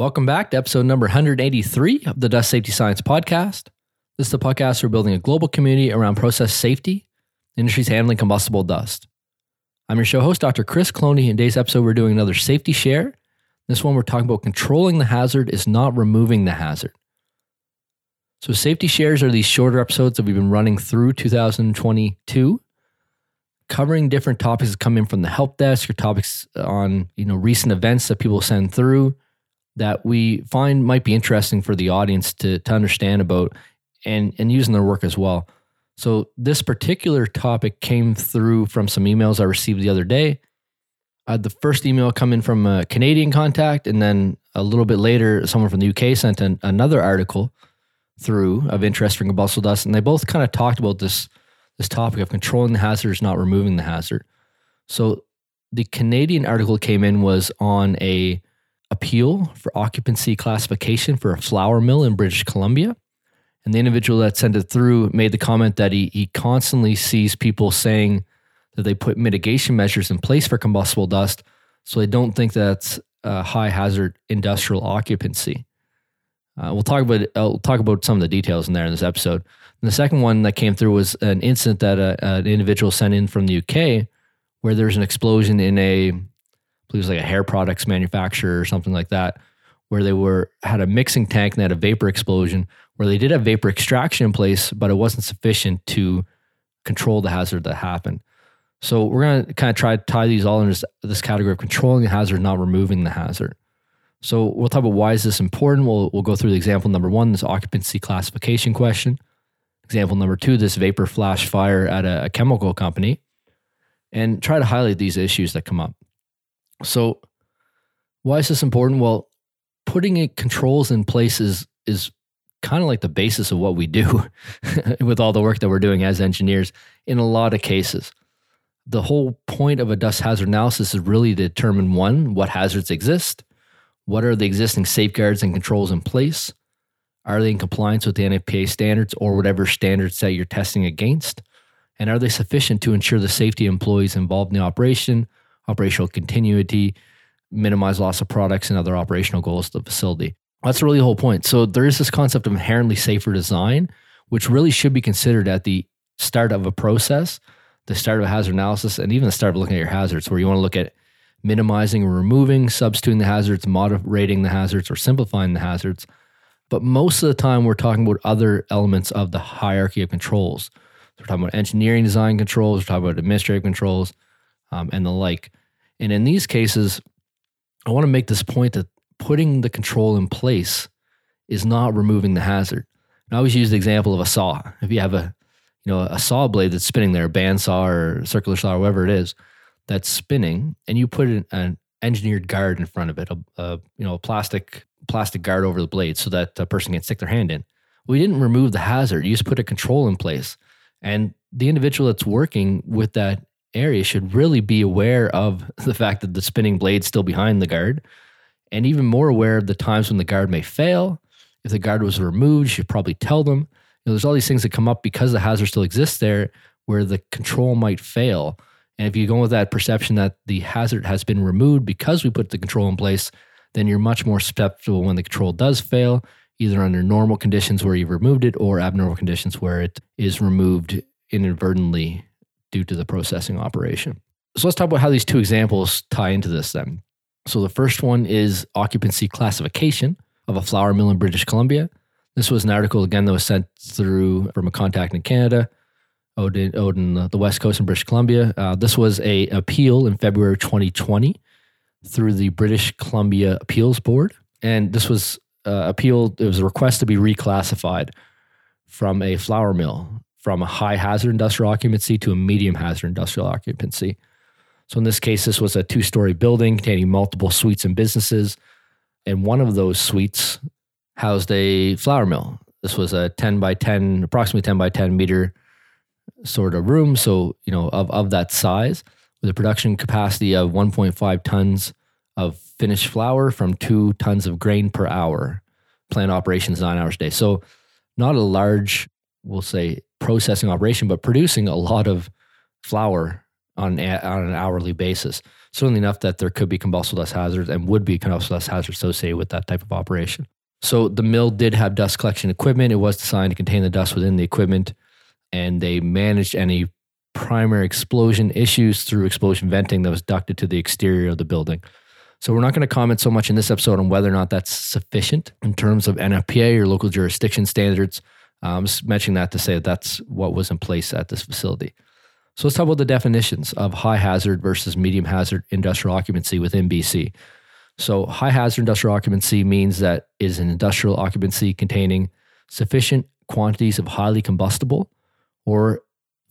Welcome back to episode number 183 of the Dust Safety Science Podcast. This is the podcast for building a global community around process safety, industries handling combustible dust. I'm your show host, Dr. Chris Cloney. In today's episode, we're doing another safety share. This one, we're talking about controlling the hazard is not removing the hazard. So, safety shares are these shorter episodes that we've been running through 2022 covering different topics that come in from the help desk or topics on you know recent events that people send through that we find might be interesting for the audience to, to understand about and, and using their work as well. So this particular topic came through from some emails I received the other day. I had the first email come in from a Canadian contact, and then a little bit later, someone from the UK sent an, another article through of interest for combustible dust, and they both kind of talked about this this topic of controlling the hazard, not removing the hazard. So the Canadian article came in was on a appeal for occupancy classification for a flour mill in British Columbia. And the individual that sent it through made the comment that he, he constantly sees people saying that they put mitigation measures in place for combustible dust. So they don't think that's a high hazard industrial occupancy. Uh, we'll talk about I'll talk about some of the details in there in this episode. And the second one that came through was an incident that a, an individual sent in from the UK where there's an explosion in a believe it was like a hair products manufacturer or something like that, where they were had a mixing tank and they had a vapor explosion, where they did have vapor extraction in place, but it wasn't sufficient to control the hazard that happened. So we're going to kind of try to tie these all into this, this category of controlling the hazard, not removing the hazard. So we'll talk about why is this important. We'll, we'll go through the example number one, this occupancy classification question. Example number two, this vapor flash fire at a, a chemical company, and try to highlight these issues that come up. So, why is this important? Well, putting controls in place is, is kind of like the basis of what we do with all the work that we're doing as engineers in a lot of cases. The whole point of a dust hazard analysis is really to determine one, what hazards exist, what are the existing safeguards and controls in place, are they in compliance with the NFPA standards or whatever standards that you're testing against, and are they sufficient to ensure the safety of employees involved in the operation, operational continuity, minimize loss of products and other operational goals of the facility. That's really the whole point. So there is this concept of inherently safer design, which really should be considered at the start of a process, the start of a hazard analysis, and even the start of looking at your hazards, where you want to look at minimizing or removing, substituting the hazards, moderating the hazards, or simplifying the hazards. But most of the time, we're talking about other elements of the hierarchy of controls. So we're talking about engineering design controls, we're talking about administrative controls, um, and the like. And in these cases, I want to make this point that putting the control in place is not removing the hazard. And I always use the example of a saw. If you have a, you know, a saw blade that's spinning there, a bandsaw or circular saw, or whatever it is, that's spinning, and you put an, engineered guard in front of it, a, a, you know, a plastic plastic guard over the blade so that a person can stick their hand in. We didn't remove the hazard. You just put a control in place, and the individual that's working with that area should really be aware of the fact that the spinning blade's still behind the guard and even more aware of the times when the guard may fail. If the guard was removed, you should probably tell them. You know, there's all these things that come up because the hazard still exists there where the control might fail. And if you go with that perception that the hazard has been removed because we put the control in place, then you're much more susceptible when the control does fail, either under normal conditions where you've removed it or abnormal conditions where it is removed inadvertently due to the processing operation. So let's talk about how these two examples tie into this then. So the first one is occupancy classification of a flour mill in British Columbia. This was an article again that was sent through from a contact in Canada, out in, out in the West Coast in British Columbia. Uh, this was a appeal in February 2020 through the British Columbia Appeals Board, and this was uh, appeal. It was a request to be reclassified from a flour mill from a high hazard industrial occupancy to a medium hazard industrial occupancy. So in this case, this was a two story building containing multiple suites and businesses. And one of those suites housed a flour mill. This was a 10 by 10, approximately 10 by 10 meter sort of room. So, you know, of, of that size with a production capacity of 1.5 tons of finished flour from two tons of grain per hour. Plant operations nine hours a day. So, not a large, we'll say, processing operation, but producing a lot of flour on, on an hourly basis. Certainly enough that there could be combustible dust hazards and would be combustible dust hazards associated with that type of operation. So the mill did have dust collection equipment. It was designed to contain the dust within the equipment, and they managed any primary explosion issues through explosion venting that was ducted to the exterior of the building. So we're not going to comment so much in this episode on whether or not that's sufficient in terms of NFPA or local jurisdiction standards. I'm just mentioning that to say that that's what was in place at this facility. So let's talk about the definitions of high hazard versus medium hazard industrial occupancy within BC. So high hazard industrial occupancy means that is an industrial occupancy containing sufficient quantities of highly combustible or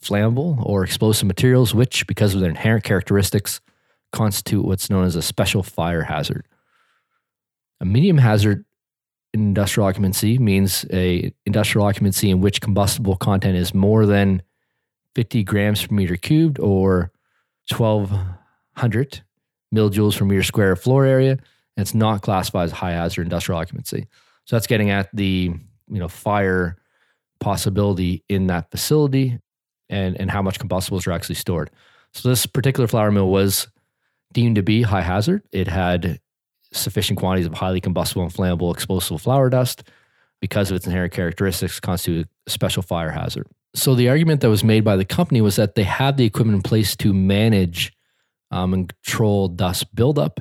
flammable or explosive materials, which, because of their inherent characteristics, constitute what's known as a special fire hazard. A medium hazard industrial occupancy means a industrial occupancy in which combustible content is more than 50 grams per meter cubed or 1200 millijoules per meter square of floor area and it's not classified as high hazard industrial occupancy so that's getting at the you know fire possibility in that facility and and how much combustibles are actually stored so this particular flour mill was deemed to be high hazard. It had sufficient quantities of highly combustible and flammable explosive flour dust because of its inherent characteristics constitute a special fire hazard. So the argument that was made by the company was that they had the equipment in place to manage um, and control dust buildup.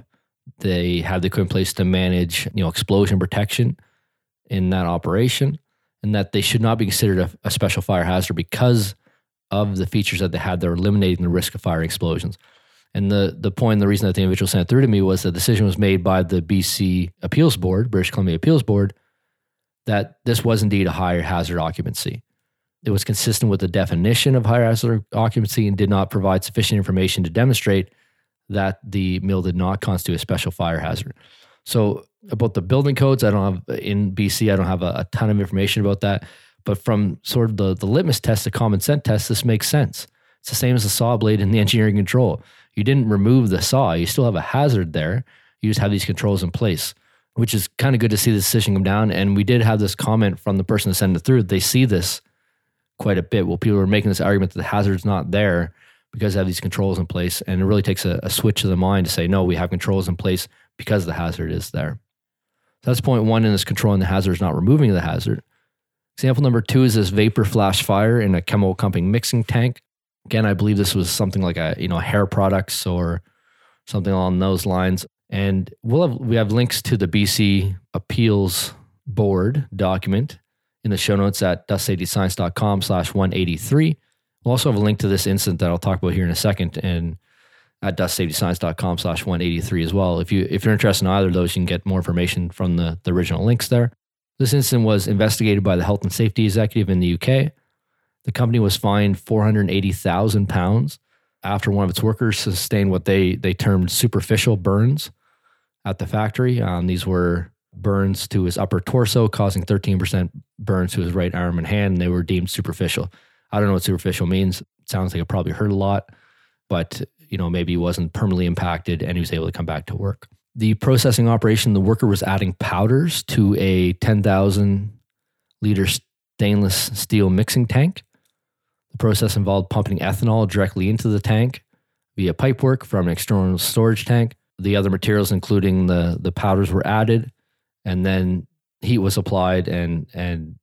They had the equipment in place to manage, you know, explosion protection in that operation, and that they should not be considered a, a special fire hazard because of the features that they had that were eliminating the risk of fire explosions. And the the point, the reason that the individual sent it through to me was the decision was made by the BC Appeals Board, British Columbia Appeals Board, that this was indeed a higher hazard occupancy. It was consistent with the definition of higher hazard occupancy and did not provide sufficient information to demonstrate that the mill did not constitute a special fire hazard. So about the building codes, I don't have in BC, I don't have a, a ton of information about that. But from sort of the, the litmus test, the common sense test, this makes sense. It's the same as the saw blade in the engineering control. You didn't remove the saw. You still have a hazard there. You just have these controls in place, which is kind of good to see the decision come down. And we did have this comment from the person that sent it through. They see this quite a bit. Well, people are making this argument that the hazard's not there because they have these controls in place. And it really takes a, a switch of the mind to say, no, we have controls in place because the hazard is there. So that's point one in this controlling the hazard is not removing the hazard. Example number two is this vapor flash fire in a chemical pumping mixing tank. Again, I believe this was something like a you know hair products or something along those lines. And we'll have we have links to the BC Appeals Board document in the show notes at dustsafetyscience.com slash 183. We'll also have a link to this incident that I'll talk about here in a second and at dustsafetyscience.com slash 183 as well. If you if you're interested in either of those, you can get more information from the, the original links there. This incident was investigated by the health and safety executive in the UK the company was fined 480,000 pounds after one of its workers sustained what they, they termed superficial burns at the factory. Um, these were burns to his upper torso, causing 13% burns to his right arm and hand, and they were deemed superficial. I don't know what superficial means. It sounds like it probably hurt a lot, but you know maybe he wasn't permanently impacted and he was able to come back to work. The processing operation, the worker was adding powders to a 10,000 liter stainless steel mixing tank. The process involved pumping ethanol directly into the tank via pipework from an external storage tank. The other materials, including the, the powders, were added, and then heat was applied and, and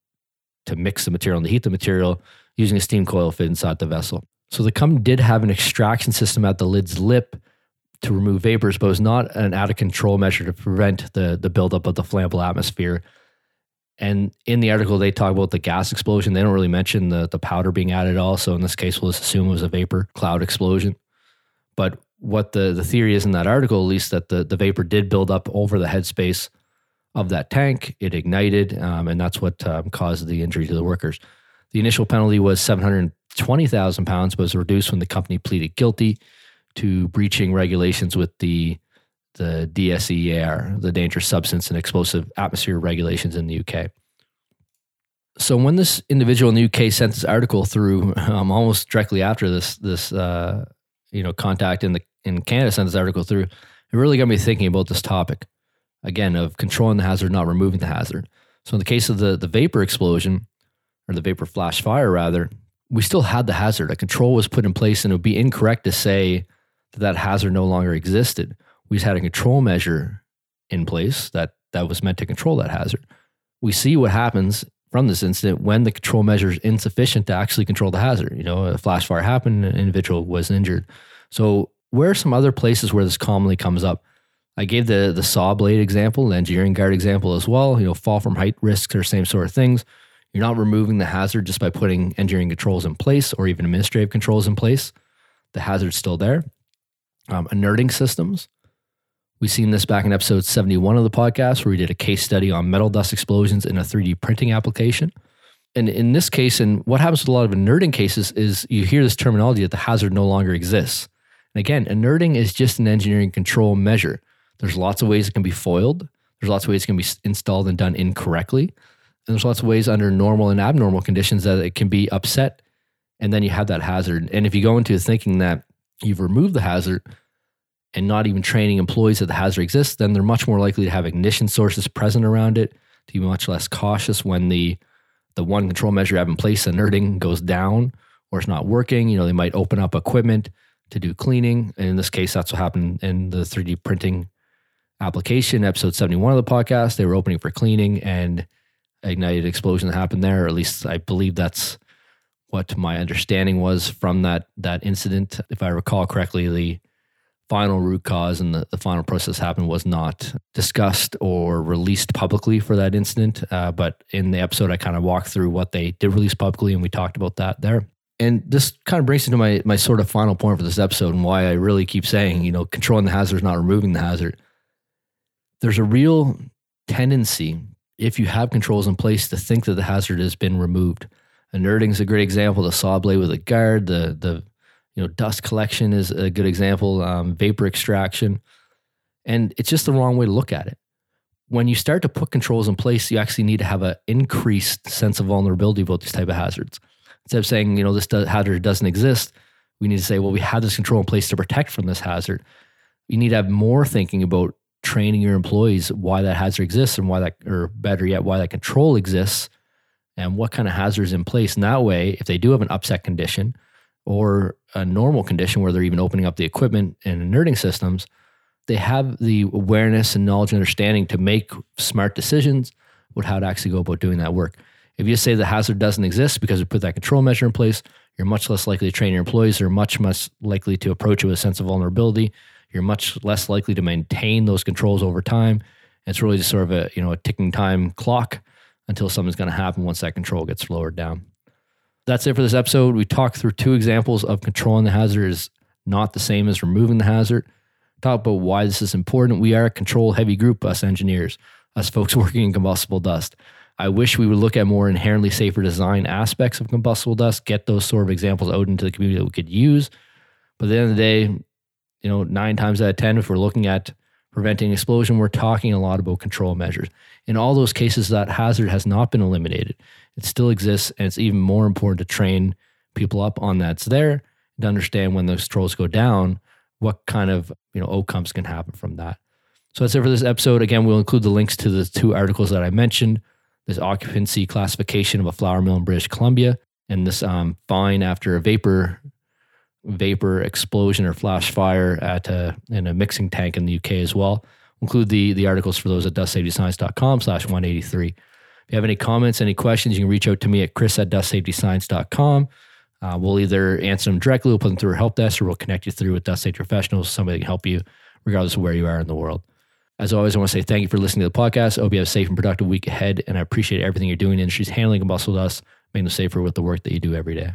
to mix the material and to heat the material using a steam coil fit inside the vessel. So the company did have an extraction system at the lid's lip to remove vapors, but it was not an out of control measure to prevent the, the buildup of the flammable atmosphere and in the article, they talk about the gas explosion. They don't really mention the, the powder being added at all. So in this case, we'll just assume it was a vapor cloud explosion. But what the, the theory is in that article, at least, that the, the vapor did build up over the headspace of that tank. It ignited, um, and that's what um, caused the injury to the workers. The initial penalty was 720,000 pounds, but was reduced when the company pleaded guilty to breaching regulations with the the DSEAR, the Dangerous Substance and Explosive Atmosphere Regulations in the UK. So when this individual in the UK sent this article through, um, almost directly after this this uh, you know contact in the in Canada sent this article through, it really got me thinking about this topic again of controlling the hazard, not removing the hazard. So in the case of the the vapor explosion or the vapor flash fire, rather, we still had the hazard. A control was put in place, and it would be incorrect to say that that hazard no longer existed. We just had a control measure in place that that was meant to control that hazard. We see what happens from this incident when the control measure is insufficient to actually control the hazard. You know, a flash fire happened, an individual was injured. So, where are some other places where this commonly comes up? I gave the the saw blade example, the engineering guard example as well. You know, fall from height risks are same sort of things. You're not removing the hazard just by putting engineering controls in place or even administrative controls in place. The hazard's still there. Um, inerting systems. We've seen this back in episode 71 of the podcast, where we did a case study on metal dust explosions in a 3D printing application. And in this case, and what happens with a lot of inerting cases is you hear this terminology that the hazard no longer exists. And again, inerting is just an engineering control measure. There's lots of ways it can be foiled. There's lots of ways it can be installed and done incorrectly. And there's lots of ways under normal and abnormal conditions that it can be upset. And then you have that hazard. And if you go into thinking that you've removed the hazard and not even training employees that the hazard exists, then they're much more likely to have ignition sources present around it, to be much less cautious when the the one control measure you have in place, inerting, goes down or it's not working. You know, they might open up equipment to do cleaning. And in this case, that's what happened in the 3D printing application, episode 71 of the podcast. They were opening for cleaning and ignited explosion that happened there. Or at least I believe that's what my understanding was from that that incident. If I recall correctly, the final root cause and the, the final process happened was not discussed or released publicly for that incident. Uh, but in the episode, I kind of walked through what they did release publicly, and we talked about that there. And this kind of brings me to my my sort of final point for this episode and why I really keep saying, you know, controlling the hazard is not removing the hazard there's a real tendency, if you have controls in place, to think that the hazard has been removed. Inerting is a great example. The saw blade with a guard, the the you know dust collection is a good example. Um, vapor extraction, and it's just the wrong way to look at it. When you start to put controls in place, you actually need to have an increased sense of vulnerability about these type of hazards. Instead of saying, you know, this hazard doesn't exist, we need to say, well, we have this control in place to protect from this hazard. You need to have more thinking about training your employees why that hazard exists and why that, or better yet, why that control exists and what kind of hazards in place. And that way, if they do have an upset condition or a normal condition where they're even opening up the equipment and inerting systems, they have the awareness and knowledge and understanding to make smart decisions with how to actually go about doing that work. If you say the hazard doesn't exist because you put that control measure in place, you're much less likely to train your employees. They're much, much likely to approach it with a sense of vulnerability you're much less likely to maintain those controls over time. It's really just sort of a you know a ticking time clock until something's going to happen once that control gets lowered down. That's it for this episode. We talked through two examples of controlling the hazard is not the same as removing the hazard. Talk about why this is important. We are a control heavy group, us engineers, us folks working in combustible dust. I wish we would look at more inherently safer design aspects of combustible dust, get those sort of examples out into the community that we could use. But at the end of the day, you know, nine times out of 10, if we're looking at preventing explosion, we're talking a lot about control measures. In all those cases, that hazard has not been eliminated. It still exists, and it's even more important to train people up on that's there to understand when those controls go down, what kind of you know outcomes can happen from that. So that's it for this episode. Again, we'll include the links to the two articles that I mentioned: this occupancy classification of a flour mill in British Columbia, and this um, fine after a vapor vapor explosion or flash fire at a, in a mixing tank in the UK as well. We'll include the, the articles for those at dustsafetyscience.com slash 183. If you have any comments, any questions, you can reach out to me at chris at dustsafetyscience.com. Uh, we'll either answer them directly, we'll put them through our help desk, or we'll connect you through with Dust Safety professionals, somebody that can help you regardless of where you are in the world. As always, I want to say thank you for listening to the podcast. I hope you have a safe and productive week ahead, and I appreciate everything you're doing in industries handling combustible dust, making them safer with the work that you do every day.